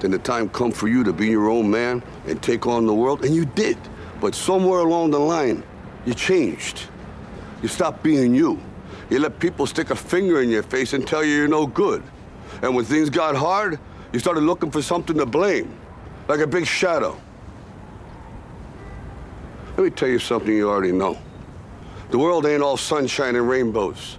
then the time come for you to be your own man and take on the world, and you did. But somewhere along the line, you changed. You stopped being you. You let people stick a finger in your face and tell you you're no good. And when things got hard, you started looking for something to blame, like a big shadow. Let me tell you something you already know. The world ain't all sunshine and rainbows.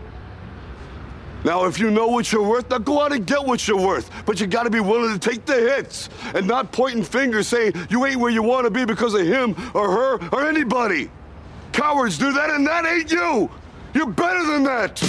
Now, if you know what you're worth, now go out and get what you're worth. But you gotta be willing to take the hits and not pointing fingers saying you ain't where you wanna be because of him or her or anybody. Cowards do that, and that ain't you. You're better than that.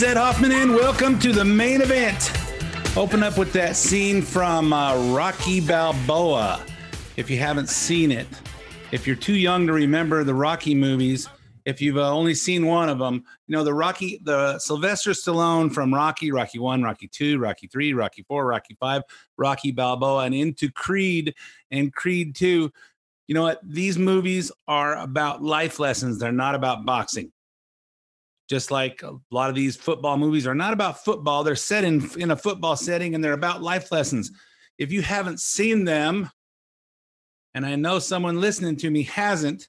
Is Ed Hoffman, and welcome to the main event. Open up with that scene from uh, Rocky Balboa. If you haven't seen it, if you're too young to remember the Rocky movies, if you've uh, only seen one of them, you know the Rocky, the Sylvester Stallone from Rocky, Rocky One, Rocky Two, Rocky Three, Rocky Four, Rocky Five, Rocky Balboa, and into Creed and Creed Two. You know what? These movies are about life lessons. They're not about boxing just like a lot of these football movies are not about football. They're set in in a football setting and they're about life lessons. If you haven't seen them and i know someone listening to me hasn't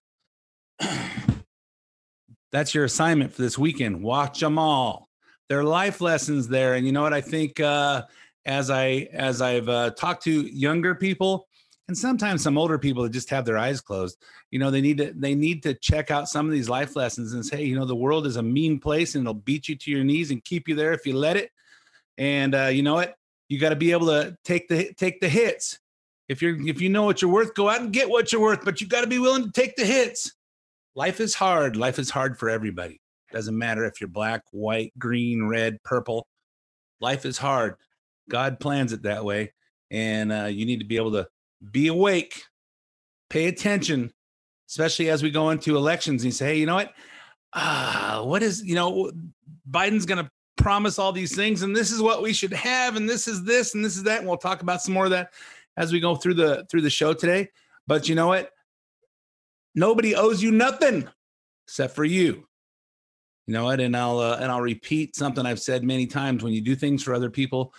that's your assignment for this weekend. Watch them all. There are life lessons there and you know what? I think uh as i as i've uh, talked to younger people and sometimes some older people that just have their eyes closed you know they need to they need to check out some of these life lessons and say you know the world is a mean place and it'll beat you to your knees and keep you there if you let it. And uh, you know what? You got to be able to take the take the hits. If you're if you know what you're worth go out and get what you're worth but you got to be willing to take the hits. Life is hard. Life is hard for everybody. Doesn't matter if you're black white green red purple. Life is hard. God plans it that way. And uh, you need to be able to be awake pay attention especially as we go into elections and you say hey you know what? Ah what is you know biden's going to promise all these things and this is what we should have and this is this and this is that and we'll talk about some more of that as we go through the through the show today. But you know what? Nobody owes you nothing except for you. You know what? And i'll uh, and i'll repeat something i've said many times when you do things for other people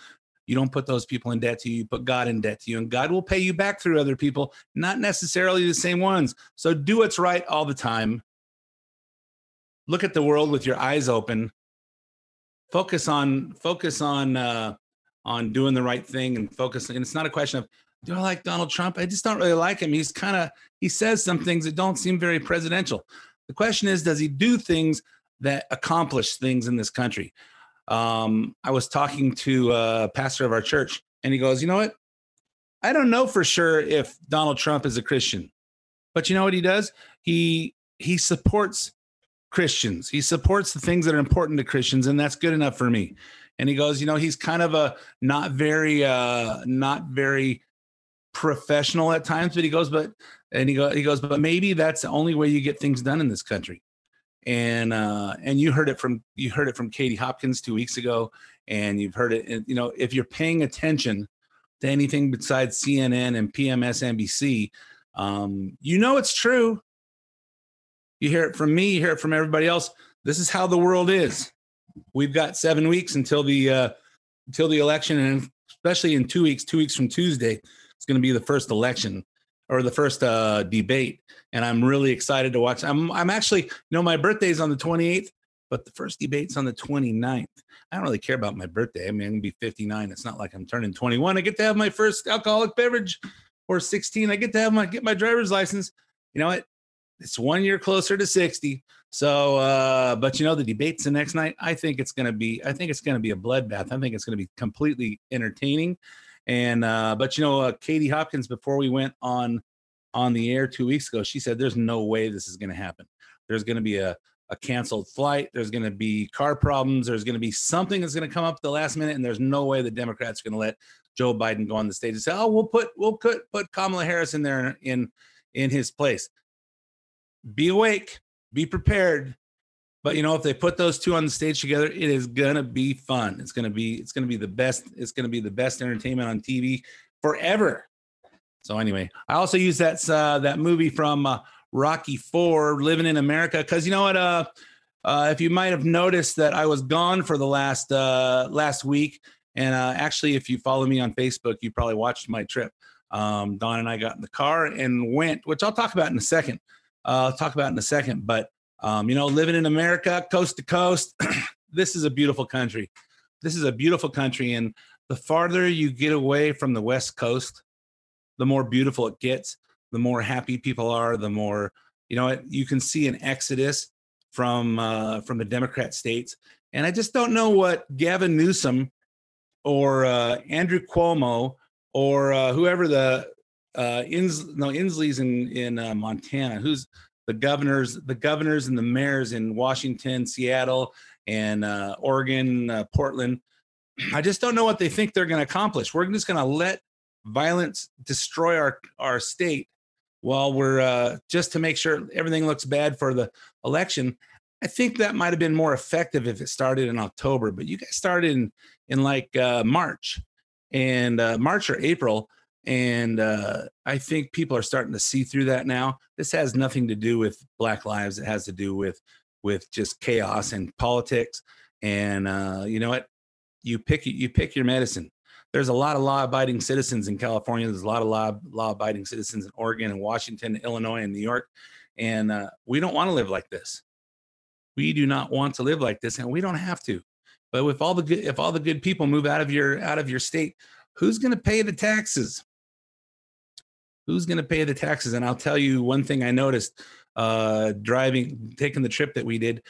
you don't put those people in debt to you you put god in debt to you and god will pay you back through other people not necessarily the same ones. So do what's right all the time. Look at the world with your eyes open. Focus on focus on uh on doing the right thing and focus and it's not a question of do i like donald trump? I just don't really like him. He's kind of he says some things that don't seem very presidential. The question is does he do things that accomplish things in this country um i was talking to a pastor of our church and he goes you know what i don't know for sure if donald trump is a christian but you know what he does he he supports Christians. He supports the things that are important to Christians, and that's good enough for me. And he goes, you know, he's kind of a not very, uh, not very professional at times, but he goes, but And he, go, he goes, but maybe that's the only way you get things done in this country. And uh, and you heard it from you heard it from Katie Hopkins two weeks ago, and you've heard it. You know, if you're paying attention to anything besides CNN and PMSNBC, um, you know it's true. You hear it from me, you hear it from everybody else. This is how the world is. We've got seven weeks until the uh, until the election, and especially in two weeks, two weeks from Tuesday, it's going to be the first election or the first uh, debate, and I'm really excited to watch. I'm I'm actually, you know, my birthday's on the 28th, but the first debate's on the 29th. I don't really care about my birthday. I mean, I'm gonna be 59. It's not like I'm turning 21. I get to have my first alcoholic beverage, or 16. I get to have my get my driver's license. You know what? It's one year closer to 60. So, uh, but you know, the debates the next night. I think it's gonna be. I think it's gonna be a bloodbath. I think it's gonna be completely entertaining. And uh, but you know, uh, Katie Hopkins before we went on on the air two weeks ago, she said there's no way this is going to happen. There's going to be a a canceled flight. There's going to be car problems. There's going to be something that's going to come up at the last minute, and there's no way the Democrats are going to let Joe Biden go on the stage and say, "Oh, we'll put we'll put put Kamala Harris in there in in his place." Be awake, be prepared. But you know, if they put those two on the stage together, it is gonna be fun. It's gonna be it's gonna be the best. It's gonna be the best entertainment on TV forever. So anyway, I also use that uh, that movie from uh, Rocky Four, Living in America, because you know what? Uh, uh, if you might have noticed that I was gone for the last uh, last week, and uh, actually, if you follow me on Facebook, you probably watched my trip. Um, Don and I got in the car and went, which I'll talk about in a second. Uh, I'll talk about in a second, but um, you know, living in America, coast to coast, this is a beautiful country. This is a beautiful country, and the farther you get away from the West Coast, the more beautiful it gets. The more happy people are, the more you know. You can see an exodus from uh, from the Democrat states, and I just don't know what Gavin Newsom or uh, Andrew Cuomo or uh, whoever the uh, Ins, no Inslee's in in uh, Montana, who's the governors, the governors and the mayors in Washington, Seattle, and uh, Oregon, uh, Portland. I just don't know what they think they're going to accomplish. We're just going to let violence destroy our our state while we're uh, just to make sure everything looks bad for the election. I think that might have been more effective if it started in October, but you guys started in in like uh, March and uh, March or April, and uh, I think people are starting to see through that now. This has nothing to do with Black lives; it has to do with with just chaos and politics. And uh, you know what? You pick you pick your medicine. There's a lot of law-abiding citizens in California. There's a lot of law law-abiding citizens in Oregon and Washington, Illinois, and New York. And uh, we don't want to live like this. We do not want to live like this, and we don't have to. But if all the good, if all the good people move out of your out of your state, who's going to pay the taxes? Who's going to pay the taxes? And I'll tell you one thing I noticed uh, driving, taking the trip that we did.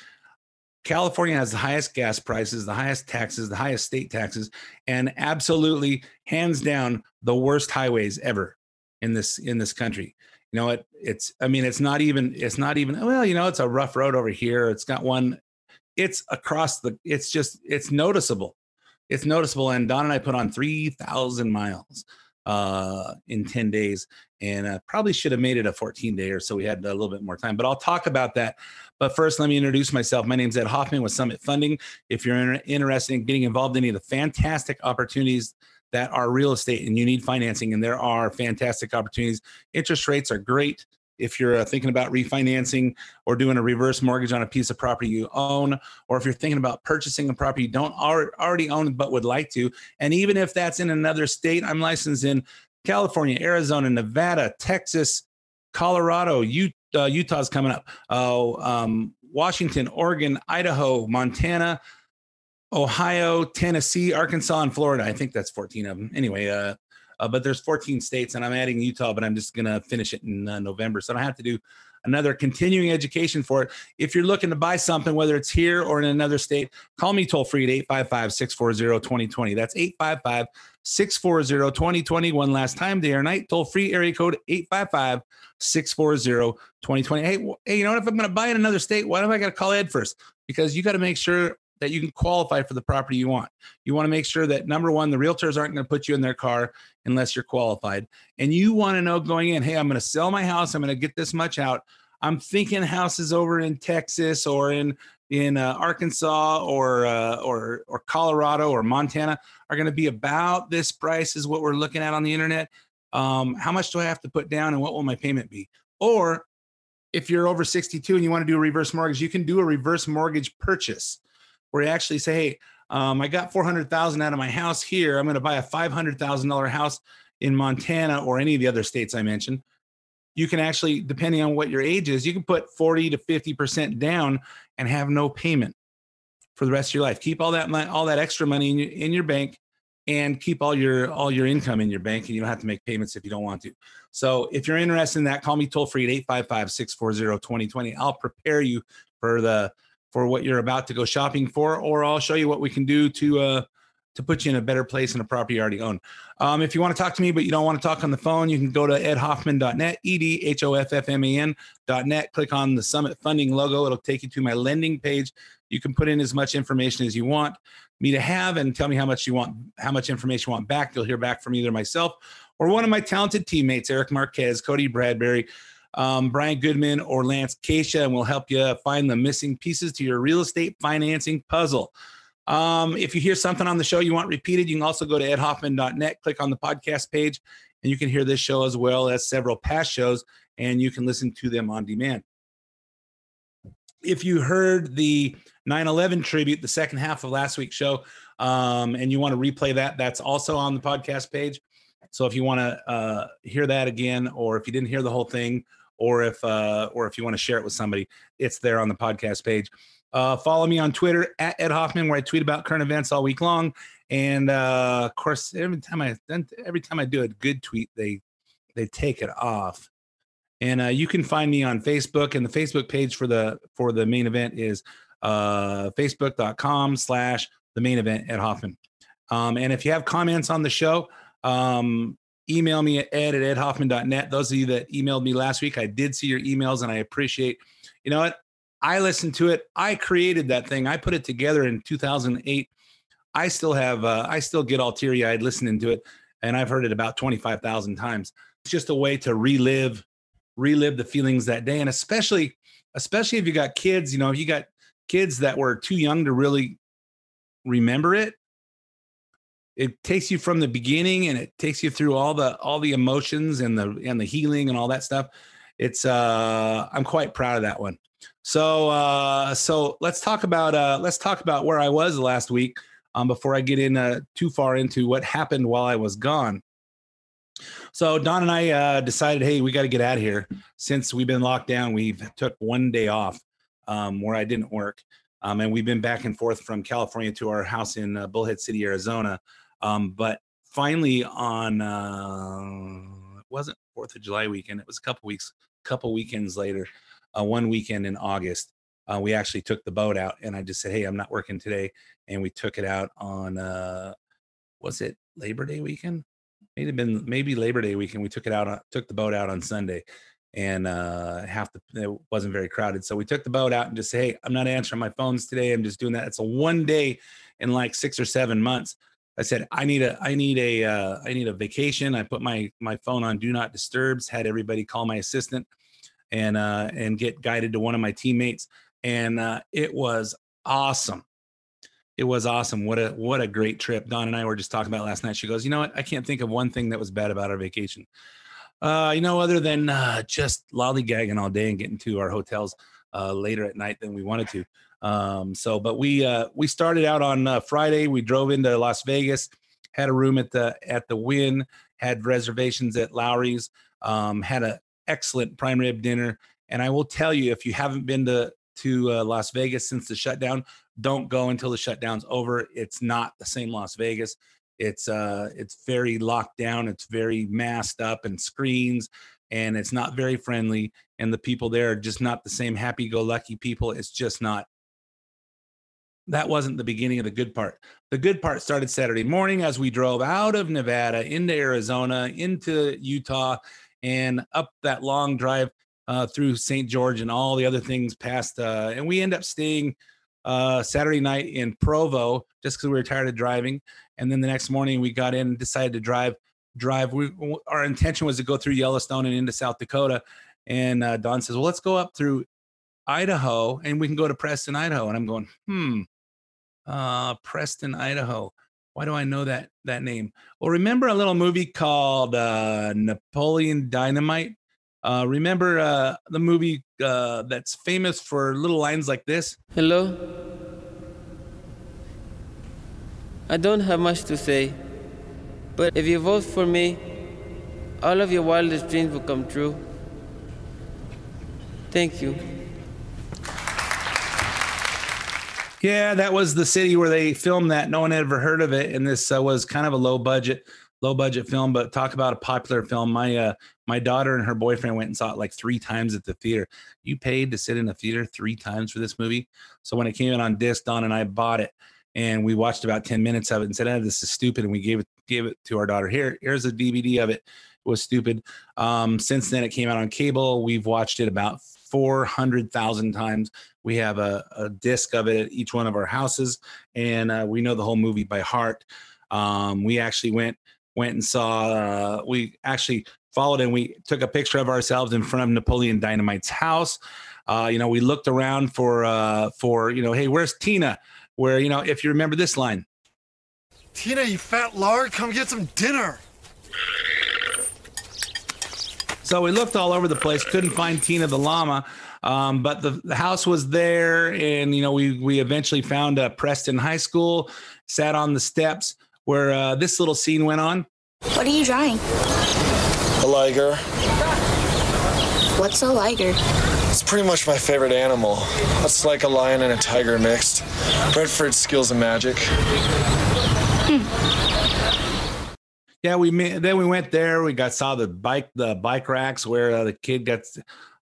California has the highest gas prices, the highest taxes, the highest state taxes, and absolutely, hands down, the worst highways ever in this in this country. You know what? It's I mean, it's not even it's not even well, you know, it's a rough road over here. It's got one. It's across the. It's just it's noticeable. It's noticeable. And Don and I put on three thousand miles uh, in 10 days and uh, probably should have made it a 14 day or so we had a little bit more time but i'll talk about that. But first let me introduce myself. My name is ed hoffman with summit funding. If you're inter- interested in getting involved in any of the fantastic opportunities that are real estate and you need financing and there are fantastic opportunities interest rates are great if you're uh, thinking about refinancing or doing a reverse mortgage on a piece of property you own, or if you're thinking about purchasing a property you don't already own but would like to. And even if that's in another state, I'm licensed in California, Arizona, Nevada, Texas, Colorado, uh, Utah's coming up, uh, um, Washington, Oregon, Idaho, Montana, Ohio, Tennessee, Arkansas, and Florida. I think that's 14 of them. Anyway, uh, uh, but there's 14 states, and I'm adding Utah, but I'm just going to finish it in uh, November. So I don't have to do another continuing education for it. If you're looking to buy something, whether it's here or in another state, call me toll free at 855 640 2020. That's 855 640 2020. One last time, day or night, toll free area code 855 640 2020. Hey, hey, you know what? If I'm going to buy in another state, why do I got to call Ed first? Because you got to make sure that you can qualify for the property you want. You want to make sure that number one, the realtors aren't going to put you in their car unless you're qualified. And you want to know going in, hey, I'm going to sell my house. I'm going to get this much out. I'm thinking houses over in Texas or in in uh, Arkansas or uh, or or Colorado or Montana are going to be about this price is what we're looking at on the internet. Um, how much do I have to put down and what will my payment be? Or if you're over 62 and you want to do a reverse mortgage, you can do a reverse mortgage purchase where you actually say, hey, um, I got 400,000 out of my house here. I'm going to buy a $500,000 house in Montana or any of the other states I mentioned. You can actually, depending on what your age is, you can put 40 to 50% down and have no payment for the rest of your life. Keep all that money, all that extra money in your, in your bank and keep all your all your income in your bank and you don't have to make payments if you don't want to so if you're interested in that call me toll free at 855-640-2020 i'll prepare you for the for what you're about to go shopping for or i'll show you what we can do to uh to put you in a better place in a property you already own. Um, if you want to talk to me, but you don't want to talk on the phone, you can go to edhoffman.net, E-D-H-O-F-F-M-A-N.net, click on the Summit Funding logo. It'll take you to my lending page. You can put in as much information as you want me to have and tell me how much you want, how much information you want back. You'll hear back from either myself or one of my talented teammates, Eric Marquez, Cody Bradbury, um, Brian Goodman, or Lance Keisha, and we'll help you find the missing pieces to your real estate financing puzzle. Um, if you hear something on the show you want repeated, you can also go to edhoffman.net, click on the podcast page, and you can hear this show as well as several past shows, and you can listen to them on demand. If you heard the 9 11 tribute, the second half of last week's show, um, and you want to replay that, that's also on the podcast page. So if you want to uh, hear that again, or if you didn't hear the whole thing, or if uh, or if you want to share it with somebody, it's there on the podcast page. Uh, follow me on Twitter at Ed Hoffman, where I tweet about current events all week long. And uh, of course, every time I every time I do a good tweet, they they take it off. And uh, you can find me on Facebook, and the Facebook page for the for the main event is uh, facebook.com slash the main event at Hoffman. Um, and if you have comments on the show, um, email me at ed at edhoffman.net. Those of you that emailed me last week, I did see your emails and I appreciate, you know what? I listened to it. I created that thing. I put it together in 2008. I still have, uh, I still get all teary eyed listening to it. And I've heard it about 25,000 times. It's just a way to relive, relive the feelings that day. And especially, especially if you got kids, you know, if you got kids that were too young to really remember it, it takes you from the beginning and it takes you through all the all the emotions and the and the healing and all that stuff. It's uh i'm quite proud of that one. So uh so let's talk about uh let's talk about where i was last week um before i get in uh, too far into what happened while i was gone. So don and i uh decided hey we got to get out of here. Since we've been locked down we've took one day off um where i didn't work. Um, and we've been back and forth from california to our house in uh, bullhead city arizona um, but finally, on uh, it wasn't Fourth of July weekend; it was a couple weeks, couple weekends later, uh, one weekend in August. Uh, we actually took the boat out, and I just said, "Hey, I'm not working today," and we took it out on uh, was it Labor Day weekend? May have been maybe Labor Day weekend. We took it out, on, took the boat out on Sunday, and uh, half the it wasn't very crowded. So we took the boat out and just say, "Hey, I'm not answering my phones today. I'm just doing that." It's a one day in like six or seven months I said I need a I need a uh, I need a vacation. I put my my phone on do not disturbs. Had everybody call my assistant and uh, and get guided to one of my teammates, and uh, it was awesome. It was awesome. What a what a great trip. Don and I were just talking about last night. She goes, you know what? I can't think of one thing that was bad about our vacation. Uh, you know, other than uh, just lollygagging all day and getting to our hotels uh, later at night than we wanted to. Um, so, but we uh, we started out on uh, Friday. We drove into Las Vegas, had a room at the at the Wynn, had reservations at Lawry's, um, had an excellent prime rib dinner. And I will tell you, if you haven't been to to uh, Las Vegas since the shutdown, don't go until the shutdown's over. It's not the same Las Vegas. It's uh it's very locked down. It's very masked up and screens and it's not very friendly and the people there are just not the same happy go lucky people it's just not that wasn't the beginning of the good part. The good part started Saturday morning as we drove out of Nevada into Arizona, into Utah, and up that long drive uh, through St. George and all the other things past. Uh, and we end up staying uh, Saturday night in Provo just because we were tired of driving. And then the next morning we got in and decided to drive. Drive. We our intention was to go through Yellowstone and into South Dakota. And uh, Don says, "Well, let's go up through Idaho and we can go to Preston, Idaho." And I'm going, "Hmm, uh, Preston, Idaho. Why do I know that that name?" Well, remember a little movie called uh, Napoleon Dynamite. Uh, remember uh, the movie uh, that's famous for little lines like this? Hello? I don't have much to say, but if you vote for me, all of your wildest dreams will come true. Thank you. Yeah, that was the city where they filmed that. No one had ever heard of it, and this uh, was kind of a low budget, low budget film. But talk about a popular film. My uh, my daughter and her boyfriend went and saw it like three times at the theater. You paid to sit in a theater three times for this movie. So when it came out on disc, Don and I bought it, and we watched about ten minutes of it and said, "Oh, this is stupid," and we gave it gave it to our daughter. Here, here's a DVD of it. It was stupid. Um, since then, it came out on cable. We've watched it about 400,000 times. We have a, a, disc of it at each one of our houses, and uh, we know the whole movie by heart. Um, we actually went went and saw. Uh, we actually followed and we took a picture of ourselves in front of Napoleon Dynamite's house. Uh, you know, we looked around for uh, for you know, hey, where's Tina? Where you know, if you remember this line, Tina, you fat lard, come get some dinner. So we looked all over the place, couldn't find Tina the llama, um, but the, the, house was there, and you know we we eventually found uh, Preston High School, sat on the steps where uh, this little scene went on. What are you drawing? A liger. What's a liger? It's pretty much my favorite animal. It's like a lion and a tiger mixed. Bred for its skills and magic. Hmm. Yeah, we then we went there. We got saw the bike the bike racks where uh, the kid got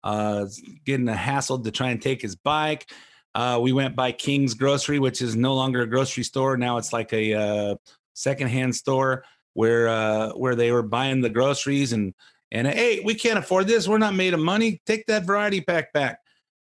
uh, getting hassled to try and take his bike. Uh, we went by King's Grocery, which is no longer a grocery store. Now it's like a uh, secondhand store where uh, where they were buying the groceries and and hey, we can't afford this. We're not made of money. Take that variety pack back.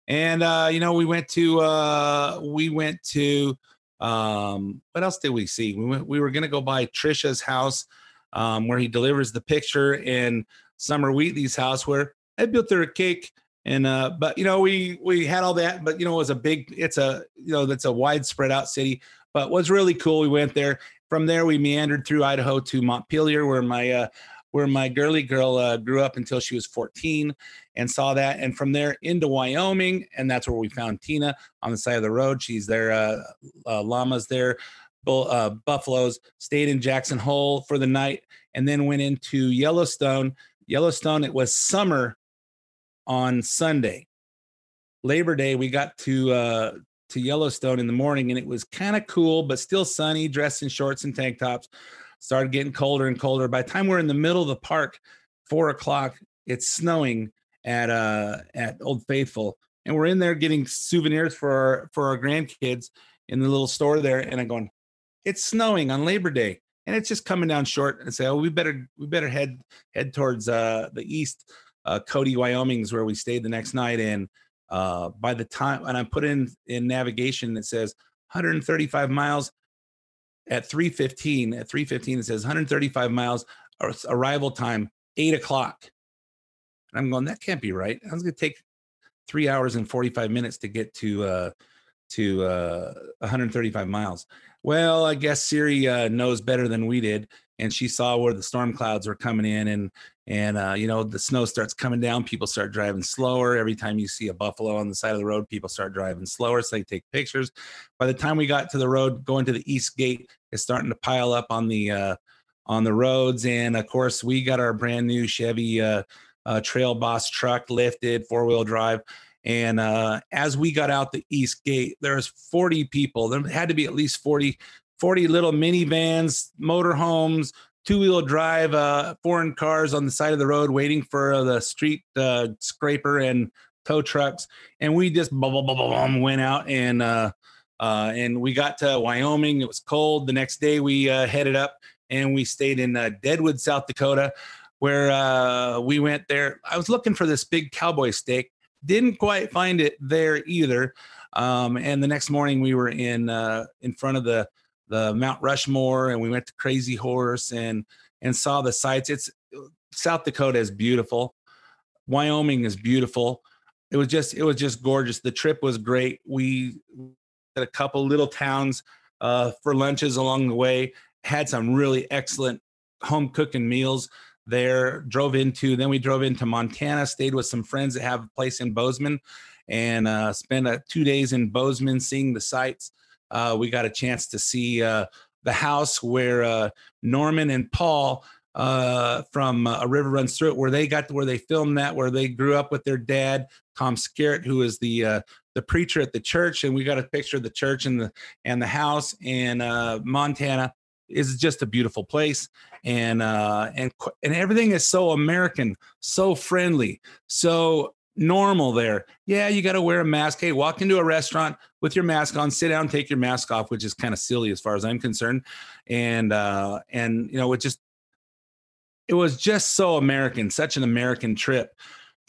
And uh, you know, we went to uh, we went to um, what else did we see? We went we were gonna go by Trisha's house um, where he delivers the picture in Summer Wheatley's house where I built her a cake. And uh, but you know, we we had all that, but you know, it was a big, it's a you know, that's a widespread out city. But was really cool. We went there. From there, we meandered through Idaho to Montpelier, where my uh, where my girly girl uh, grew up until she was 14 and saw that. And from there into Wyoming, and that's where we found Tina on the side of the road. She's there, uh, uh, llamas there, uh, buffaloes, stayed in Jackson Hole for the night, and then went into Yellowstone. Yellowstone, it was summer on Sunday. Labor Day, we got to uh, to Yellowstone in the morning, and it was kind of cool, but still sunny. Dressed in shorts and tank tops. Started getting colder and colder. By the time we're in the middle of the park, four o'clock, it's snowing at uh at Old Faithful, and we're in there getting souvenirs for our for our grandkids in the little store there. And I'm going, it's snowing on Labor Day and it's just coming down short and say, oh, we better we better head head towards uh, the east. Uh, Cody, Wyoming is where we stayed the next night. And uh, by the time and I put in in navigation that says 135 miles at 315. At 315 it says 135 miles arrival time eight o'clock. And I'm going, that can't be right. I was gonna take three hours and 45 minutes to get to uh to uh 135 miles. Well, I guess Siri uh, knows better than we did, and she saw where the storm clouds were coming in, and and uh, you know the snow starts coming down. People start driving slower. Every time you see a buffalo on the side of the road, people start driving slower, so they take pictures. By the time we got to the road going to the east gate, it's starting to pile up on the uh, on the roads, and of course we got our brand new Chevy uh, uh, Trail Boss truck lifted four wheel drive and uh, as we got out the east gate, there was 40 people. There had to be at least 40, 40 little minivans, motorhomes, two-wheel drive uh, foreign cars on the side of the road waiting for uh, the street uh, scraper and tow trucks. And we just blah, blah, blah, blah, went out and uh, uh, and we got to Wyoming. It was cold. The next day we headed up and we stayed in Deadwood, South Dakota, where we went there. I was looking for this big cowboy steak didn't quite find it there either. Um, and the next morning we were in uh, in front of the the Mount Rushmore, and we went to Crazy Horse and and saw the sights. It's South Dakota is beautiful. Wyoming is beautiful. It was just it was just gorgeous. The trip was great. We had a couple little towns uh, for lunches along the way. Had some really excellent home cooking meals there. Drove into then we drove into Montana. Stayed with some friends that have a place in Bozeman, and uh, spent uh, two days in Bozeman seeing the sights. Uh, we got a chance to see uh, the house where uh, Norman and Paul uh, from uh, A River Runs Through It, where they got to where they filmed that, where they grew up with their dad, Tom Skerritt, who is the uh, the preacher at the church, and we got a picture of the church and the and the house. in uh, Montana is just a beautiful place, and uh, and and everything is so American, so friendly, so normal there. Yeah, you got to wear a mask. Hey, walk into a restaurant with your mask on, sit down, take your mask off, which is kind of silly as far as I'm concerned. And uh, and you know, it just it was just so American, such an American trip.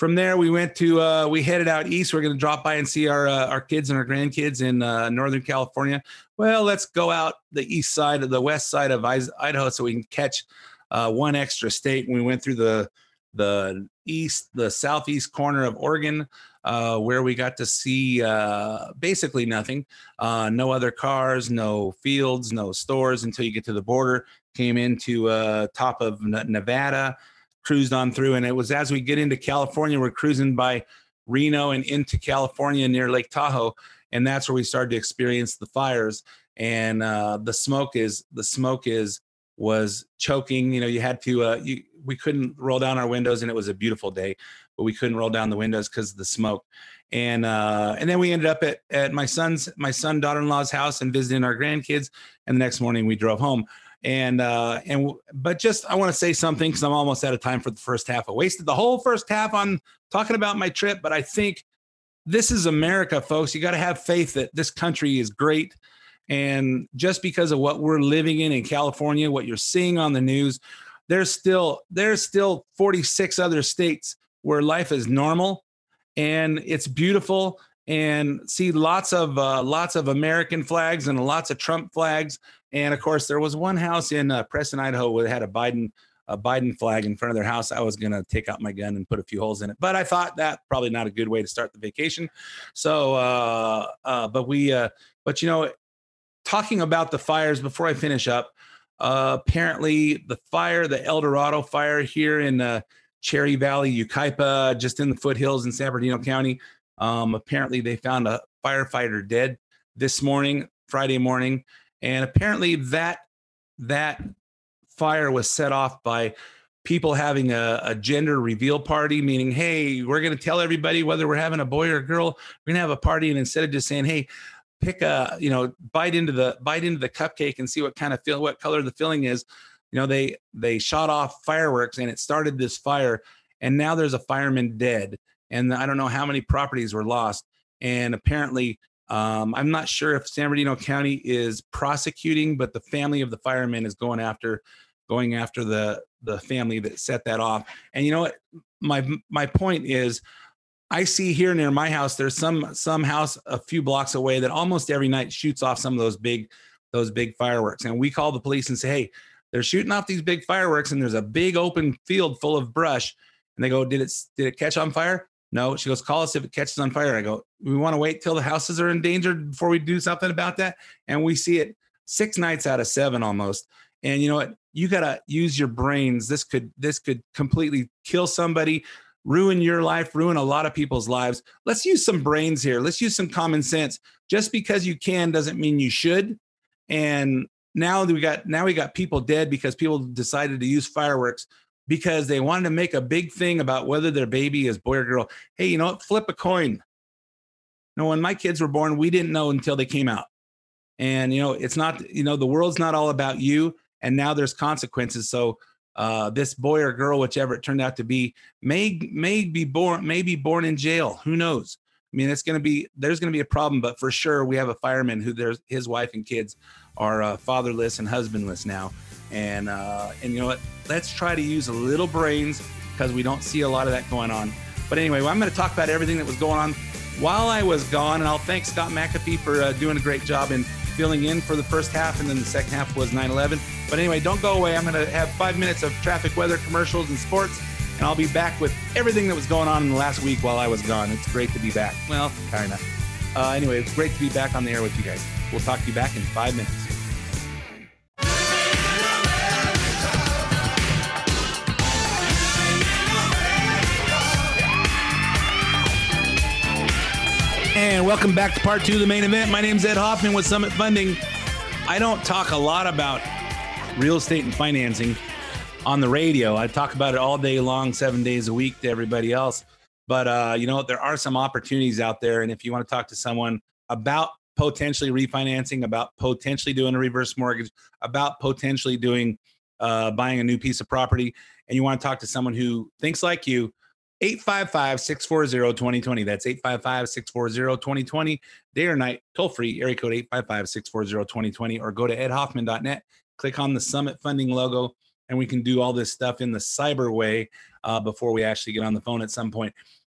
From there, we went to uh, we headed out east. We're going to drop by and see our uh, our kids and our grandkids in uh, Northern California. Well, let's go out the east side of the west side of Idaho so we can catch uh, one extra state. And we went through the the east, the southeast corner of Oregon, uh, where we got to see uh, basically nothing. Uh, no other cars, no fields, no stores until you get to the border. Came into uh, top of Nevada, cruised on through, and it was as we get into California, we're cruising by Reno and into California near Lake Tahoe, and that's where we started to experience the fires. And uh, the smoke is the smoke is was choking. You know, you had to uh, you we couldn't roll down our windows, and it was a beautiful day, but we couldn't roll down the windows because of the smoke. And uh, and then we ended up at at my son's my son daughter in law's house and visiting our grandkids. And the next morning we drove home. And uh, and but just I want to say something because I'm almost out of time for the first half. I wasted the whole first half on talking about my trip, but I think this is America, folks. You got to have faith that this country is great. And just because of what we're living in in California, what you're seeing on the news, there's still there's still 46 other states where life is normal and it's beautiful and see lots of uh, lots of American flags and lots of Trump flags. And of course, there was one house in uh, Preston, Idaho, that had a Biden a Biden flag in front of their house. I was gonna take out my gun and put a few holes in it, but I thought that probably not a good way to start the vacation. So, uh, uh, but we, uh, but you know, talking about the fires before I finish up. Uh, apparently, the fire, the El Dorado fire here in uh, Cherry Valley, Yucaipa, just in the foothills in San Bernardino County. Um, apparently, they found a firefighter dead this morning, Friday morning, and apparently that that fire was set off by people having a, a gender reveal party, meaning, hey, we're going to tell everybody whether we're having a boy or a girl. We're going to have a party, and instead of just saying, hey, pick a, you know, bite into the bite into the cupcake and see what kind of feel, what color the filling is. You know, they they shot off fireworks, and it started this fire, and now there's a fireman dead, and I don't know how many properties were lost, and apparently. Um, I'm not sure if San Bernardino County is prosecuting, but the family of the fireman is going after going after the the family that set that off. And you know what? My my point is, I see here near my house, there's some some house a few blocks away that almost every night shoots off some of those big those big fireworks. And we call the police and say, hey, they're shooting off these big fireworks, and there's a big open field full of brush. And they go, did it did it catch on fire? No. She goes, call us if it catches on fire. I go, we want to wait till the houses are endangered before we do something about that. And we see it six nights out of seven almost. And you know what? You gotta use your brains. This could this could completely kill somebody, ruin your life, ruin a lot of people's lives. Let's use some brains here. Let's use some common sense. Just because you can doesn't mean you should. And now we got now we got people dead because people decided to use fireworks because they wanted to make a big thing about whether their baby is boy or girl. Hey, you know what? Flip a coin. No, when my kids were born, we didn't know until they came out. And you know, it's not, you know, the world's not all about you. And now there's consequences. So uh, this boy or girl, whichever it turned out to be, may may be born, may be born in jail. Who knows? I mean, it's going to be there's going to be a problem, but for sure, we have a fireman who there's his wife and kids are uh, fatherless and husbandless now, and uh, and you know what? Let's try to use a little brains because we don't see a lot of that going on. But anyway, well, I'm going to talk about everything that was going on while I was gone, and I'll thank Scott McAfee for uh, doing a great job in filling in for the first half, and then the second half was 9 11. But anyway, don't go away. I'm going to have five minutes of traffic, weather, commercials, and sports, and I'll be back with everything that was going on in the last week while I was gone. It's great to be back. Well, kind of. Uh, anyway, it's great to be back on the air with you guys. We'll talk to you back in five minutes. And welcome back to part two of the main event. My name's Ed Hoffman with Summit Funding. I don't talk a lot about real estate and financing on the radio. I talk about it all day long, seven days a week to everybody else. But uh, you know, there are some opportunities out there. And if you want to talk to someone about potentially refinancing, about potentially doing a reverse mortgage, about potentially doing uh, buying a new piece of property, and you want to talk to someone who thinks like you, 855-640-2020. That's 855-640-2020. Day or night, toll free, area code 855-640-2020, or go to edhoffman.net, click on the Summit Funding logo, and we can do all this stuff in the cyber way uh, before we actually get on the phone at some point.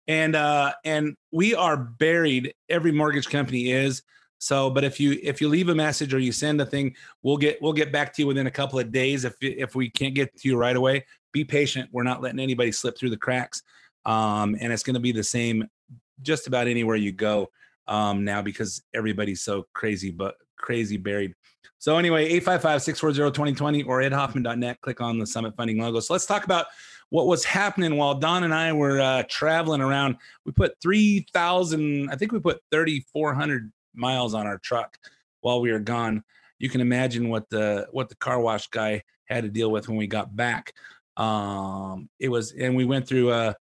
And uh, and we are buried. Every mortgage company is. So, but if you if you leave a message or you send a thing, we'll get we'll get back to you within a couple of days. If if we can't get to you right away, be patient. We're not letting anybody slip through the cracks um, and it's going to be the same just about anywhere you go um, now because everybody's so crazy but crazy buried. So anyway 855-640-2020 or edhoffman.net click on the summit funding logo. So let's talk about what was happening while don and i were uh, traveling around. We put 3000 i think we put 3400 miles on our truck while we were gone. You can imagine what the what the car wash guy had to deal with when we got back. Um it was and we went through uh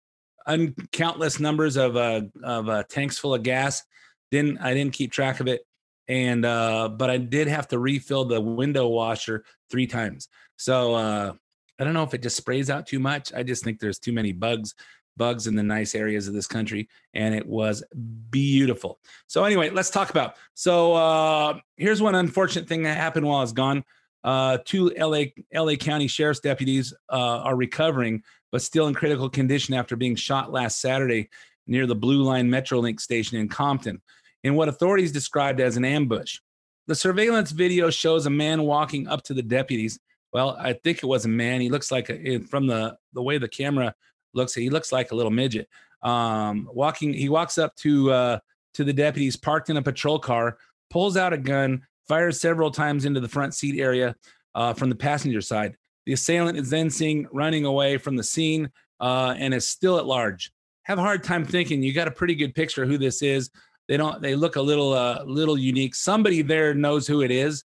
uncountless numbers of uh, of uh, tanks full of gas. Didn't I didn't keep track of it, and uh, but I did have to refill the window washer three times. So uh, I don't know if it just sprays out too much. I just think there's too many bugs bugs in the nice areas of this country and it was beautiful so anyway let's talk about so uh here's one unfortunate thing that happened while i was gone uh two la la county sheriff's deputies uh are recovering but still in critical condition after being shot last Saturday near the Blue Line Metrolink station in Compton in what authorities described as an ambush. The surveillance video shows a man walking up to the deputies. Well, I think it was a man. He looks like a, from the the way the camera looks. He looks like a little midget. Um, walking, he walks up to uh, to the deputies parked in a patrol car, pulls out a gun, fires several times into the front seat area uh, from the passenger side. The assailant is then seen running away from the scene uh, and is still at large. Have a hard time thinking. You got a pretty good picture who this is. They don't. They look a little, uh, little unique. Somebody there knows who it is.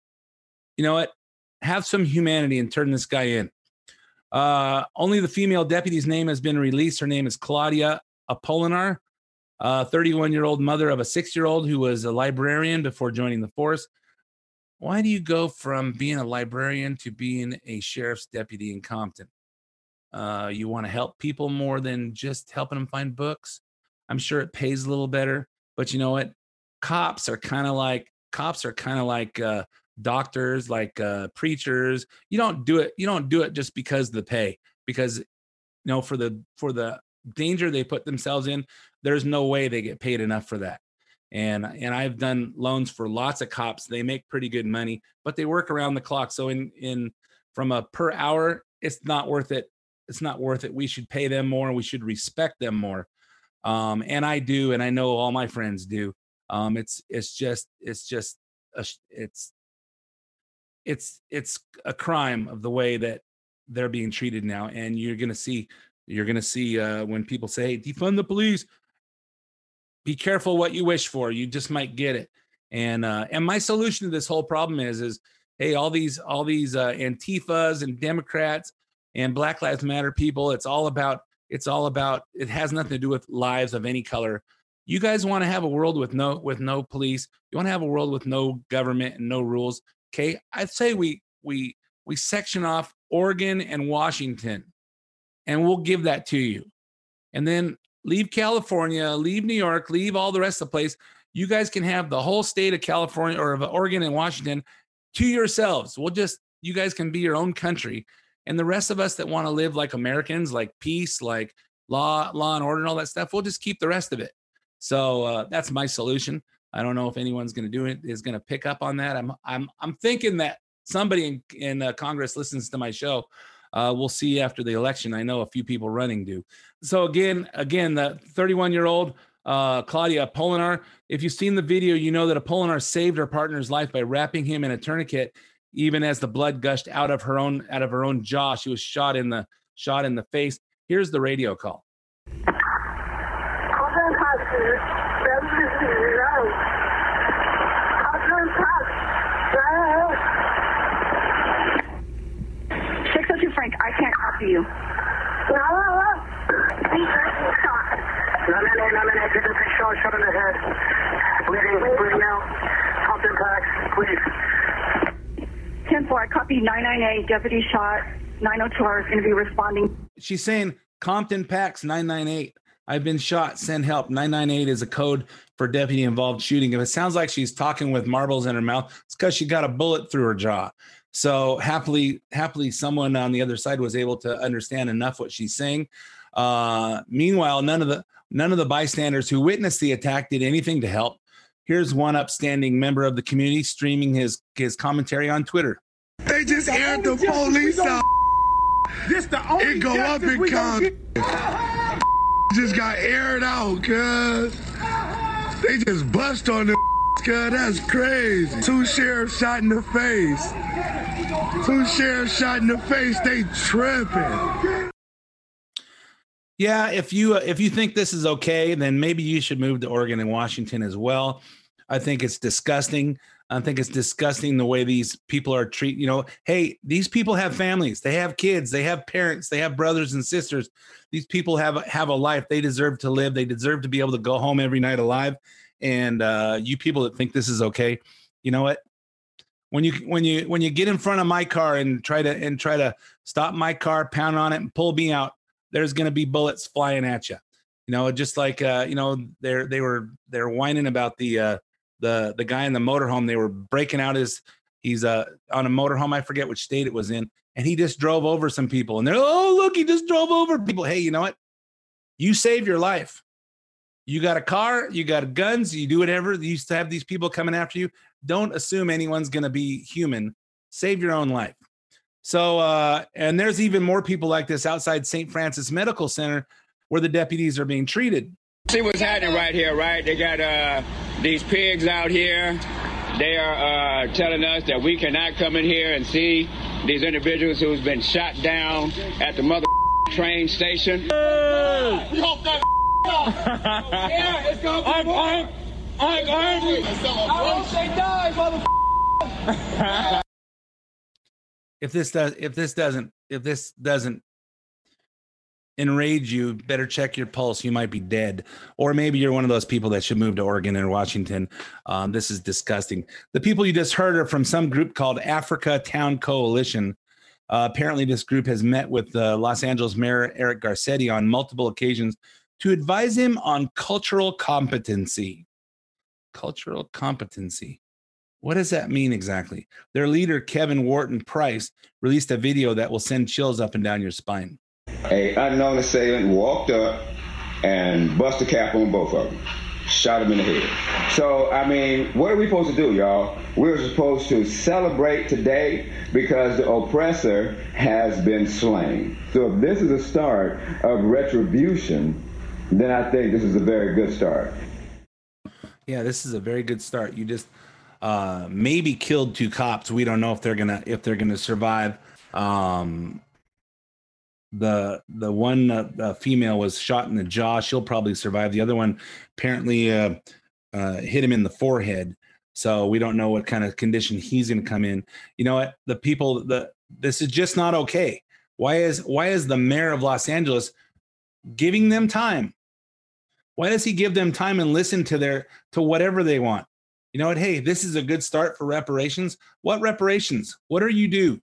You know what? Have some humanity and turn this guy in. Uh, only the female deputy's name has been released. Her name is Claudia Apolinar, 31 year old mother of a six year old who was a librarian before joining the force why do you go from being a librarian to being a sheriff's deputy in Compton? Uh, you want to help people more than just helping them find books. I'm sure it pays a little better, but you know what? Cops are kind of like cops are kind of like uh, doctors, like uh, preachers. You don't do it. You don't do it just because the pay, because you know for the for the danger they put themselves in. There's no way they get paid enough for that and and I've done loans for lots of cops. They make pretty good money, but they work around the clock. So in in from a per hour, it's not worth it. It's not worth it. We should pay them more. We should respect them more. Um, and I do, and I know all my friends do. Um, it's it's just it's just a, it's it's it's a crime of the way that they're being treated now. And you're gonna see you're gonna see uh, when people say defund the police be careful what you wish for. You just might get it. And uh, and my solution to this whole problem is is hey, all these all these uh, Antifas and Democrats and Black Lives Matter people. It's all about it's all about it has nothing to do with lives of any color. You guys want to have a world with no with no police. You want to have a world with no government and no rules. Okay, I'd say we we we section off Oregon and Washington, and we'll give that to you. And then leave California, leave New York, leave all the rest of the place. You guys can have the whole state of California or of Oregon and Washington to yourselves. We'll just, you guys can be your own country. And the rest of us that want to live like Americans, like peace, like law, law and order and all that stuff, we'll just keep the rest of it. So uh, that's my solution. I don't know if anyone's going to do it is going to pick up on that. I'm I'm I'm thinking that somebody in, in uh, Congress listens to my show. Uh, we'll see after the election. I know a few people running do. So again, again, the 31 year old uh, Claudia Apolinar. If you've seen the video, you know that Apolinar saved her partner's life by wrapping him in a tourniquet, even as the blood gushed out of her own out of her own jaw. She was shot in the shot in the face. Here's the radio call. Six oh two Frank, I can't copy you. Nine nine nine nine, get shot, shot in the head. Bleeding, bleeding out. Pump impacts, please. Ten four, I copy nine nine eight, deputy shot, 902R is gonna be responding. She's saying Compton Pax 998. I've been shot. Send help. 998 is a code for deputy involved shooting. If it sounds like she's talking with marbles in her mouth, it's because she got a bullet through her jaw. So happily, happily, someone on the other side was able to understand enough what she's saying. Uh, meanwhile, none of the none of the bystanders who witnessed the attack did anything to help. Here's one upstanding member of the community streaming his his commentary on Twitter. They just aired the police out. This the only It go up justice in we gonna con. Just got aired out, cuz. They just bust on the cuz. That's crazy. Two sheriffs shot in the face. Two sheriffs shot in the face. They tripping. Yeah, if you uh, if you think this is okay, then maybe you should move to Oregon and Washington as well. I think it's disgusting. I think it's disgusting the way these people are treated. You know, hey, these people have families, they have kids, they have parents, they have brothers and sisters. These people have have a life. They deserve to live. They deserve to be able to go home every night alive. And uh, you people that think this is okay, you know what? When you when you when you get in front of my car and try to and try to stop my car, pound on it, and pull me out, there's going to be bullets flying at you. You know, just like uh, you know, they're they were they're whining about the uh, the the guy in the motorhome. They were breaking out his he's uh on a motorhome. I forget which state it was in, and he just drove over some people. And they're oh look, he just drove over people. Hey, you know what? You save your life. You got a car, you got guns, you do whatever. You used to have these people coming after you. Don't assume anyone's going to be human. Save your own life. So, uh, and there's even more people like this outside St. Francis Medical Center where the deputies are being treated. See what's happening right here, right? They got uh, these pigs out here. They are uh, telling us that we cannot come in here and see these individuals who's been shot down at the mother train station. Yeah, it's gonna be more. I hope they die, mother. If this does, if this doesn't, if this doesn't enrage you, better check your pulse. You might be dead, or maybe you're one of those people that should move to Oregon and Washington. Um, this is disgusting. The people you just heard are from some group called Africa Town Coalition. Uh, apparently, this group has met with uh, Los Angeles Mayor Eric Garcetti on multiple occasions to advise him on cultural competency. Cultural competency. What does that mean exactly? Their leader, Kevin Wharton Price, released a video that will send chills up and down your spine. A unknown assailant walked up and busted a cap on both of them, shot him in the head. So, I mean, what are we supposed to do, y'all? We're supposed to celebrate today because the oppressor has been slain. So, if this is a start of retribution, then I think this is a very good start. Yeah, this is a very good start. You just uh, maybe killed two cops. We don't know if they're gonna if they're gonna survive. Um, the the one uh, uh, female was shot in the jaw. She'll probably survive. The other one apparently uh, uh, hit him in the forehead. So we don't know what kind of condition he's going to come in. You know what? The people the this is just not okay. Why is why is the mayor of Los Angeles giving them time? Why does he give them time and listen to their to whatever they want? You know what? Hey, this is a good start for reparations. What reparations? What are you do?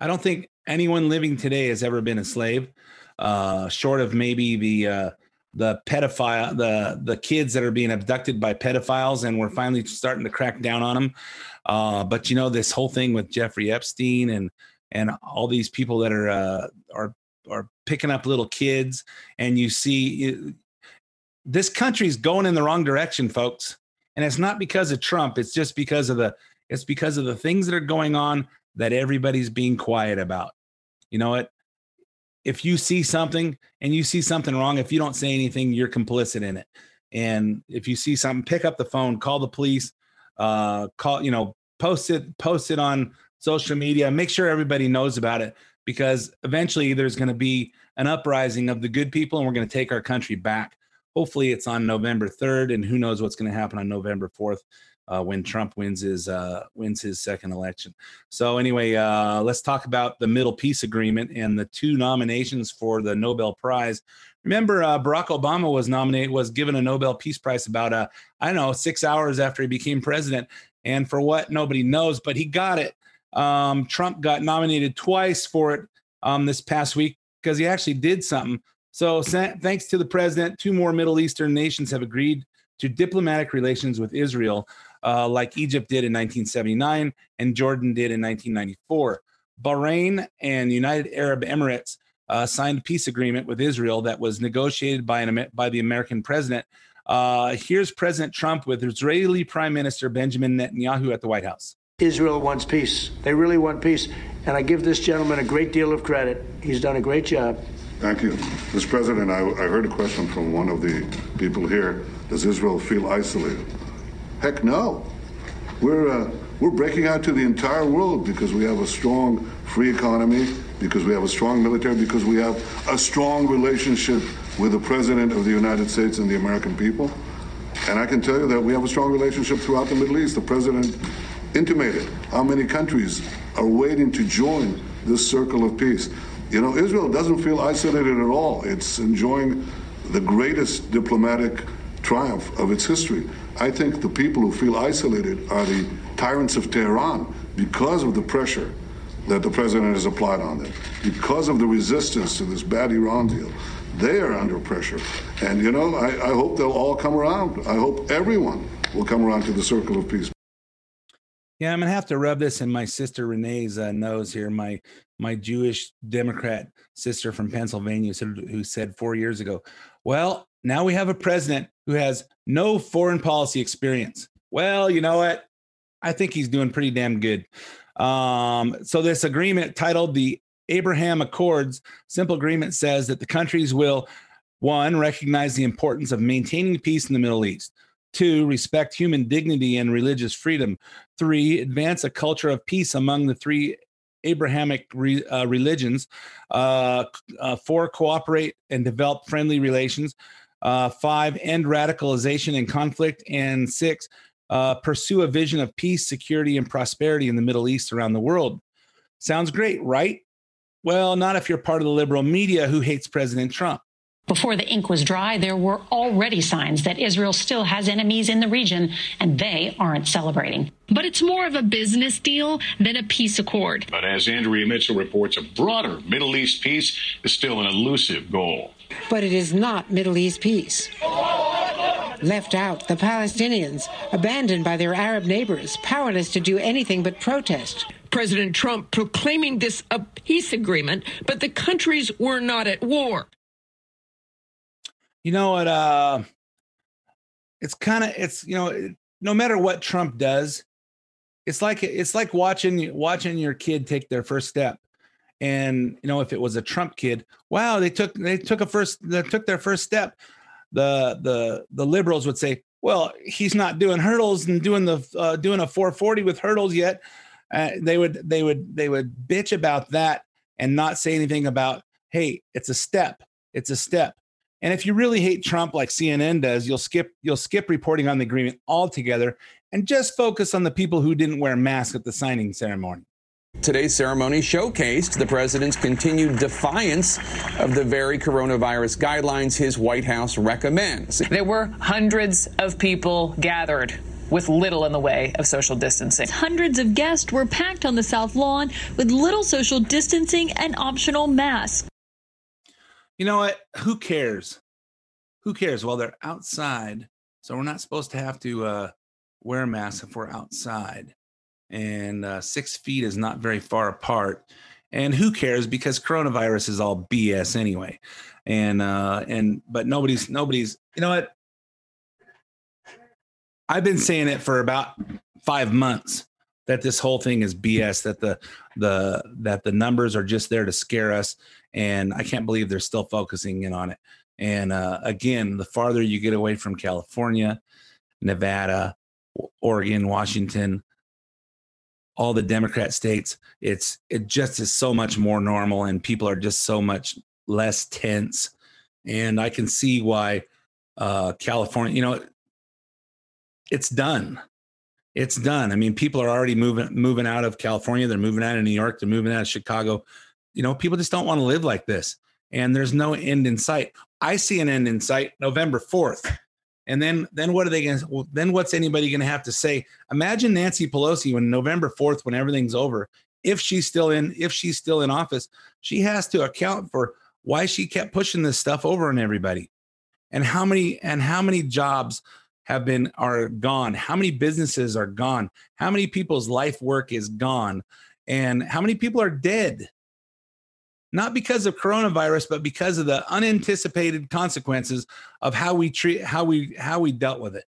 I don't think anyone living today has ever been a slave, uh, short of maybe the uh, the pedophile, the the kids that are being abducted by pedophiles, and we're finally starting to crack down on them. Uh, but you know, this whole thing with Jeffrey Epstein and and all these people that are uh, are are picking up little kids, and you see this country's going in the wrong direction, folks. And it's not because of Trump. It's just because of the it's because of the things that are going on that everybody's being quiet about. You know what? If you see something and you see something wrong, if you don't say anything, you're complicit in it. And if you see something, pick up the phone, call the police, uh, call, you know, post it, post it on social media, make sure everybody knows about it because eventually there's going to be an uprising of the good people and we're going to take our country back. Hopefully it's on November 3rd and who knows what's going to happen on November 4th uh, when Trump wins his uh, wins his second election. So anyway, uh, let's talk about the Middle Peace Agreement and the two nominations for the Nobel Prize. Remember, uh, Barack Obama was nominated, was given a Nobel Peace Prize about uh, I don't know six hours after he became president, and for what nobody knows, but he got it. Um, Trump got nominated twice for it um, this past week because he actually did something. So, thanks to the president, two more Middle Eastern nations have agreed to diplomatic relations with Israel uh, like Egypt did in 1979 and Jordan did in 1994. Bahrain and United Arab Emirates uh, signed a peace agreement with Israel that was negotiated by, an, by the American president. Uh, here's President Trump with Israeli Prime Minister Benjamin Netanyahu at the White House. Israel wants peace. They really want peace. And I give this gentleman a great deal of credit. He's done a great job. Thank you. Mr. President, I, I heard a question from one of the people here. Does Israel feel isolated? Heck no. We're, uh, we're breaking out to the entire world because we have a strong free economy, because we have a strong military, because we have a strong relationship with the President of the United States and the American people. And I can tell you that we have a strong relationship throughout the Middle East. The President intimated how many countries are waiting to join this circle of peace. You know, Israel doesn't feel isolated at all. It's enjoying the greatest diplomatic triumph of its history. I think the people who feel isolated are the tyrants of Tehran because of the pressure that the president has applied on them, because of the resistance to this bad Iran deal. They are under pressure. And, you know, I, I hope they'll all come around. I hope everyone will come around to the circle of peace. Yeah, I'm gonna have to rub this in my sister Renee's uh, nose here. My my Jewish Democrat sister from Pennsylvania who said four years ago, "Well, now we have a president who has no foreign policy experience. Well, you know what? I think he's doing pretty damn good. Um, so, this agreement titled the Abraham Accords, simple agreement says that the countries will one, recognize the importance of maintaining peace in the Middle East. Two, respect human dignity and religious freedom. Three, advance a culture of peace among the three Abrahamic re, uh, religions. Uh, uh, four, cooperate and develop friendly relations. Uh, five, end radicalization and conflict. And six, uh, pursue a vision of peace, security, and prosperity in the Middle East around the world. Sounds great, right? Well, not if you're part of the liberal media who hates President Trump. Before the ink was dry, there were already signs that Israel still has enemies in the region, and they aren't celebrating. But it's more of a business deal than a peace accord. But as Andrea Mitchell reports, a broader Middle East peace is still an elusive goal. But it is not Middle East peace. Left out, the Palestinians, abandoned by their Arab neighbors, powerless to do anything but protest. President Trump proclaiming this a peace agreement, but the countries were not at war. You know what? Uh, it's kind of it's you know no matter what Trump does, it's like it's like watching watching your kid take their first step. And you know if it was a trump kid wow they took they took a first they took their first step. The the the liberals would say well he's not doing hurdles and doing the uh, doing a 440 with hurdles yet. Uh, they would they would they would bitch about that and not say anything about hey it's a step. It's a step and if you really hate trump like cnn does you'll skip you'll skip reporting on the agreement altogether and just focus on the people who didn't wear masks at the signing ceremony Today's ceremony showcased the president's continued defiance of the very coronavirus guidelines his White House recommends. There were hundreds of people gathered with little in the way of social distancing. Hundreds of guests were packed on the South Lawn with little social distancing and optional masks. You know what? Who cares? Who cares? Well, they're outside, so we're not supposed to have to uh, wear masks if we're outside and uh, six feet is not very far apart. and who cares because coronavirus is all BS anyway. And uh, and but nobody's nobody's you know what I've been saying it for about five months that this whole thing is BS. That the the that the numbers are just there to scare us, and I can't believe they're still focusing in on it. And uh, again, the farther you get away from California, Nevada, Oregon, Washington, all the Democrat states, it's it just is so much more normal, and people are just so much less tense. And I can see why uh, California, you know, it's done. It's done. I mean, people are already moving moving out of California. They're moving out of New York. They're moving out of Chicago. You know, people just don't want to live like this. And there's no end in sight. I see an end in sight November 4th. And then then what are they going to well, then what's anybody going to have to say? Imagine Nancy Pelosi when November 4th when everything's over, if she's still in if she's still in office, she has to account for why she kept pushing this stuff over on everybody. And how many and how many jobs have been are gone. How many businesses are gone? How many people's life work is gone? And how many people are dead? Not because of coronavirus but because of the unanticipated consequences of how we treat how we how we dealt with it.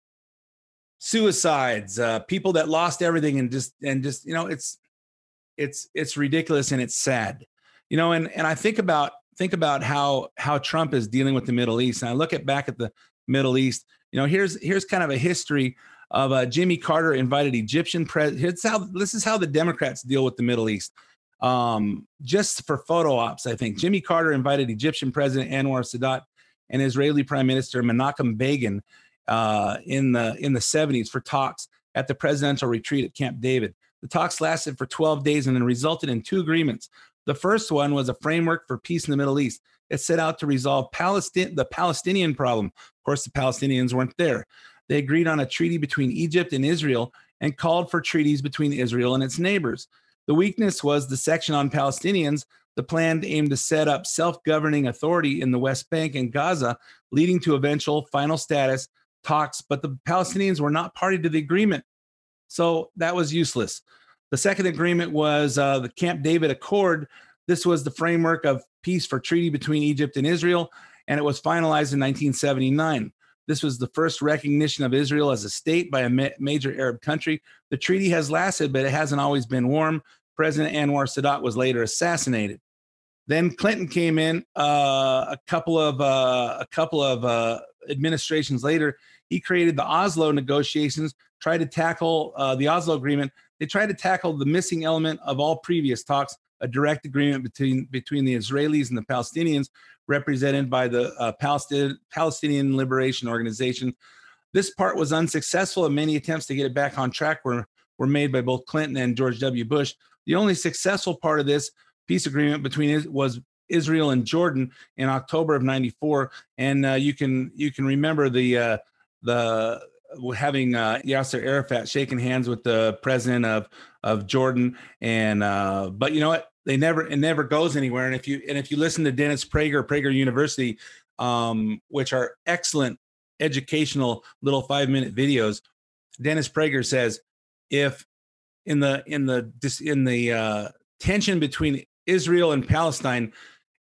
Suicides uh, people that lost everything and just and just you know it's it's it's ridiculous and it's sad. You know and and i think about think about how how trump is dealing with the middle east. And i look at back at the middle east you know, here's here's kind of a history of uh, Jimmy Carter invited Egyptian pres. How this is how the Democrats deal with the Middle East. Um, just for photo ops, I think Jimmy Carter invited Egyptian President Anwar Sadat and Israeli Prime Minister Menachem Begin uh, in the in the 70s for talks at the presidential retreat at Camp David. The talks lasted for 12 days and then resulted in two agreements. The first one was a framework for peace in the Middle East. It set out to resolve Palestine, the Palestinian problem. Of course, the Palestinians weren't there. They agreed on a treaty between Egypt and Israel and called for treaties between Israel and its neighbors. The weakness was the section on Palestinians. The plan aimed to set up self governing authority in the West Bank and Gaza, leading to eventual final status talks, but the Palestinians were not party to the agreement. So that was useless. The second agreement was uh, the Camp David Accord. This was the framework of peace for treaty between Egypt and Israel, and it was finalized in 1979. This was the first recognition of Israel as a state by a ma- major Arab country. The treaty has lasted, but it hasn't always been warm. President Anwar Sadat was later assassinated. Then Clinton came in uh, a couple of uh, a couple of uh, administrations later. He created the Oslo negotiations, tried to tackle uh, the Oslo agreement. They tried to tackle the missing element of all previous talks, a direct agreement between between the Israelis and the Palestinians, represented by the uh, Palestinian Palestinian Liberation Organization. This part was unsuccessful, and many attempts to get it back on track were were made by both Clinton and George W. Bush. The only successful part of this peace agreement between was Israel and Jordan in October of '94, and uh, you can you can remember the uh, the having uh, Yasser Arafat shaking hands with the president of of Jordan, and uh, but you know what? They never it never goes anywhere. And if you and if you listen to Dennis Prager, Prager University, um, which are excellent educational little five minute videos, Dennis Prager says if in the in the in the uh, tension between Israel and Palestine,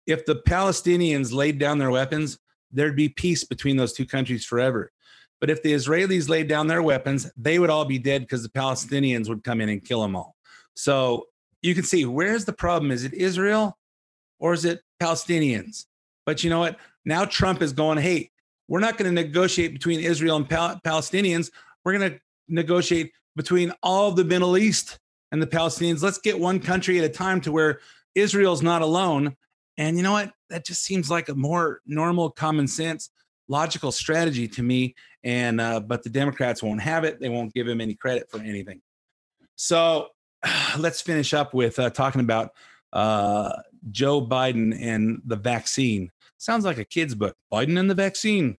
if the Palestinians laid down their weapons, there'd be peace between those two countries forever. But if the Israelis laid down their weapons, they would all be dead because the Palestinians would come in and kill them all. So you can see where's the problem? Is it Israel or is it Palestinians? But you know what? Now Trump is going, hey, we're not going to negotiate between Israel and Pal- Palestinians. We're going to negotiate between all the Middle East and the Palestinians. Let's get one country at a time to where Israel's not alone. And you know what? That just seems like a more normal, common sense, logical strategy to me. And uh, but the Democrats won't have it. They won't give him any credit for anything. So let's finish up with uh, talking about uh, Joe Biden and the vaccine. Sounds like a kid's book. Biden and the vaccine.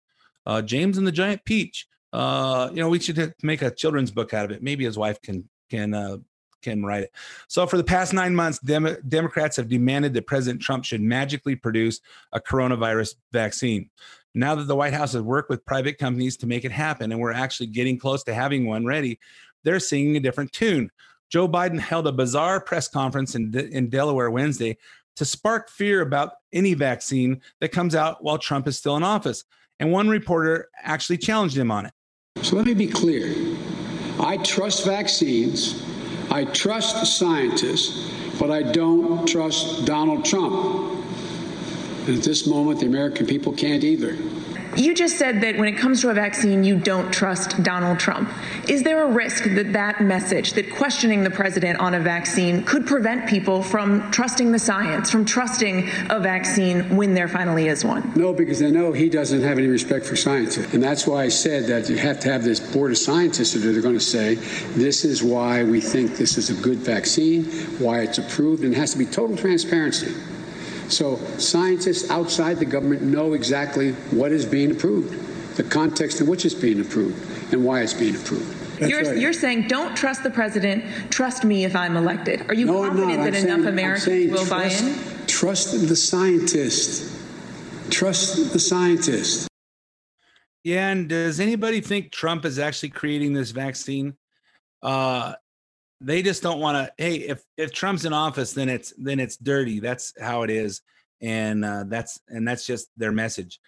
Uh, James and the giant peach. Uh, you know, we should make a children's book out of it. Maybe his wife can can uh, can write it. So for the past nine months, Dem- Democrats have demanded that President Trump should magically produce a coronavirus vaccine. Now that the White House has worked with private companies to make it happen, and we're actually getting close to having one ready, they're singing a different tune. Joe Biden held a bizarre press conference in, in Delaware Wednesday to spark fear about any vaccine that comes out while Trump is still in office. And one reporter actually challenged him on it. So let me be clear. I trust vaccines. I trust scientists, but I don't trust Donald Trump. And at this moment, the American people can't either. You just said that when it comes to a vaccine, you don't trust Donald Trump. Is there a risk that that message, that questioning the president on a vaccine, could prevent people from trusting the science, from trusting a vaccine when there finally is one? No, because they know he doesn't have any respect for scientists. And that's why I said that you have to have this board of scientists that are going to say, this is why we think this is a good vaccine, why it's approved, and it has to be total transparency. So scientists outside the government know exactly what is being approved, the context in which it's being approved, and why it's being approved. You're, right. you're saying don't trust the president, trust me if I'm elected. Are you No, I'm confident not. that I'm enough saying- I'm Americans saying will buy trust, in? Trust the scientist. Trust the scientist. Yeah, and does anybody think Trump is actually creating this vaccine? Uh they just don't want to hey, if if Trump's in office then it's then it's dirty. That's how it is. And uh that's and that's just their message.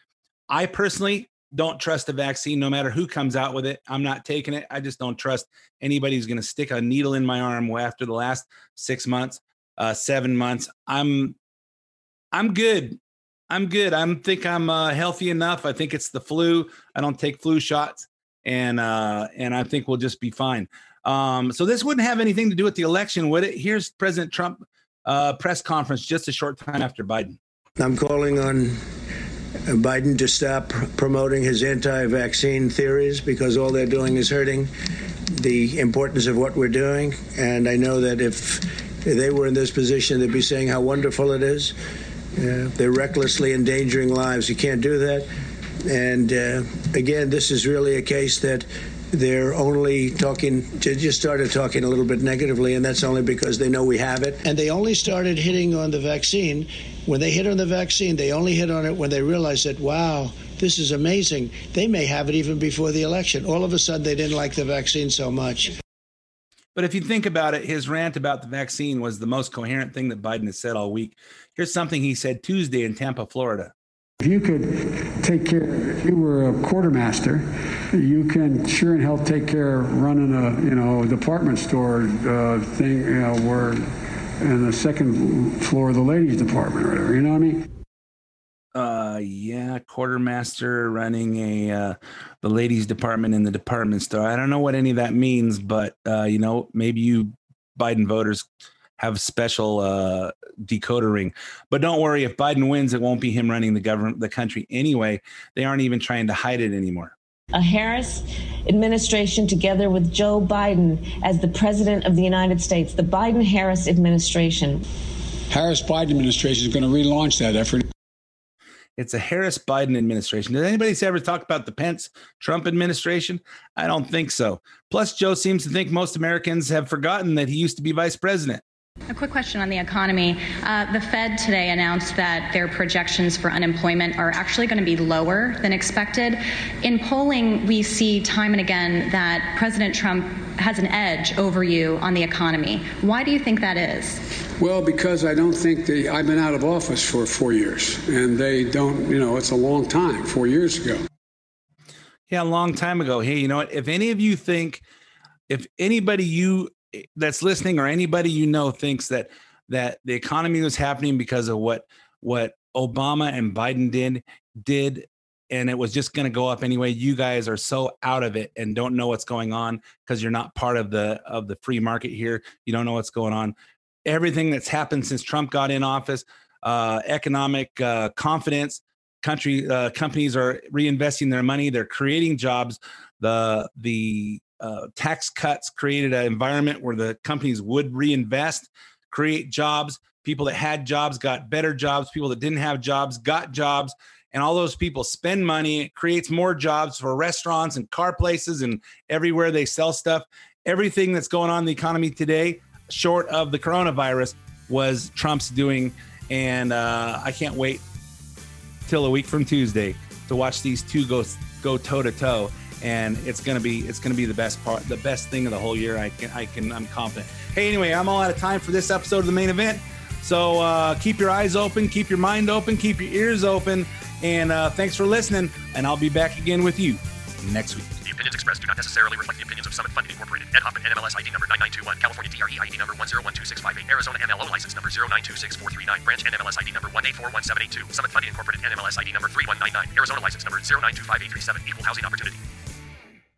I personally don't trust the vaccine no matter who comes out with it. I'm not taking it. I just don't trust anybody who's going to stick a needle in my arm after the last 6 months, uh 7 months. I'm I'm good. I'm good. I'm think I'm uh, healthy enough. I think it's the flu. I don't take flu shots, and uh, and I think we'll just be fine. Um, so this wouldn't have anything to do with the election, would it? Here's President Trump uh, press conference just a short time after Biden. I'm calling on Biden to stop promoting his anti vaccine theories because all they're doing is hurting the importance of what we're doing. And I know that if they were in this position, they'd be saying how wonderful it is. Uh, they're recklessly endangering lives. You can't do that. And uh, again, this is really a case that they're only talking, they just started talking a little bit negatively, and that's only because they know we have it. And they only started hitting on the vaccine. When they hit on the vaccine, they only hit on it when they realized that, wow, this is amazing. They may have it even before the election. All of a sudden, they didn't like the vaccine so much. But if you think about it, his rant about the vaccine was the most coherent thing that Biden has said all week. Here's something he said Tuesday in Tampa, Florida. If you could take care, if you were a quartermaster, you can sure in hell take care of running a you know department store uh, thing, you know, where in the second floor of the ladies department or whatever. You know what I mean? Uh, yeah, quartermaster running a uh, the ladies department in the department store. I don't know what any of that means, but uh, you know, maybe you Biden voters have special uh, decoder ring. But don't worry, if Biden wins, it won't be him running the government, the country anyway. They aren't even trying to hide it anymore. a Harris administration together with Joe Biden as the president of the United States, the Biden Harris administration. Harris Biden administration is going to relaunch that effort. It's a Harris Biden administration. Did anybody ever talk about the Pence Trump administration? I don't think so. Plus, Joe seems to think most Americans have forgotten that he used to be vice president. A quick question on the economy. Uh, the Fed today announced that their projections for unemployment are actually going to be lower than expected. In polling, we see time and again that President Trump has an edge over you on the economy. Why do you think that is? Well, because I don't think they, I've been out of office for four years, and they don't, you know, it's a long time, four years ago. Yeah, a long time ago. Hey, you know what? If any of you think, if anybody you that's listening or anybody you know thinks that that the economy was happening because of what what Obama and Biden did did and it was just going to go up anyway you guys are so out of it and don't know what's going on because you're not part of the of the free market here you don't know what's going on. Everything that's happened since Trump got in office uh economic uh confidence country uh, companies are reinvesting their money they're creating jobs the the uh, tax cuts created an environment where the companies would reinvest create jobs. People that had jobs got better jobs. People that didn't have jobs got jobs. And all those people spend money it creates more jobs for restaurants and car places and everywhere they sell stuff. Everything that's going on in the economy today short of the coronavirus was trump's doing. And uh, i can't wait till a week from Tuesday to watch these two go go toe to toe. And it's gonna be it's gonna be the best part, the best thing of the whole year. I can I can I'm confident. Hey, anyway, I'm all out of time for this episode of the main event. So uh, keep your eyes open, keep your mind open, keep your ears open, and uh, thanks for listening. And I'll be back again with you next week. The opinions expressed do not necessarily reflect the opinions of Summit Funding Incorporated. Ed Hoffman, NMLS ID number 9921. California DRE ID number 1012658. Arizona MLO license number 0926439. Branch NMLS ID number 1841782. Summit Funding Incorporated NMLS ID number 3199. Arizona license number 0925837. Equal housing opportunity.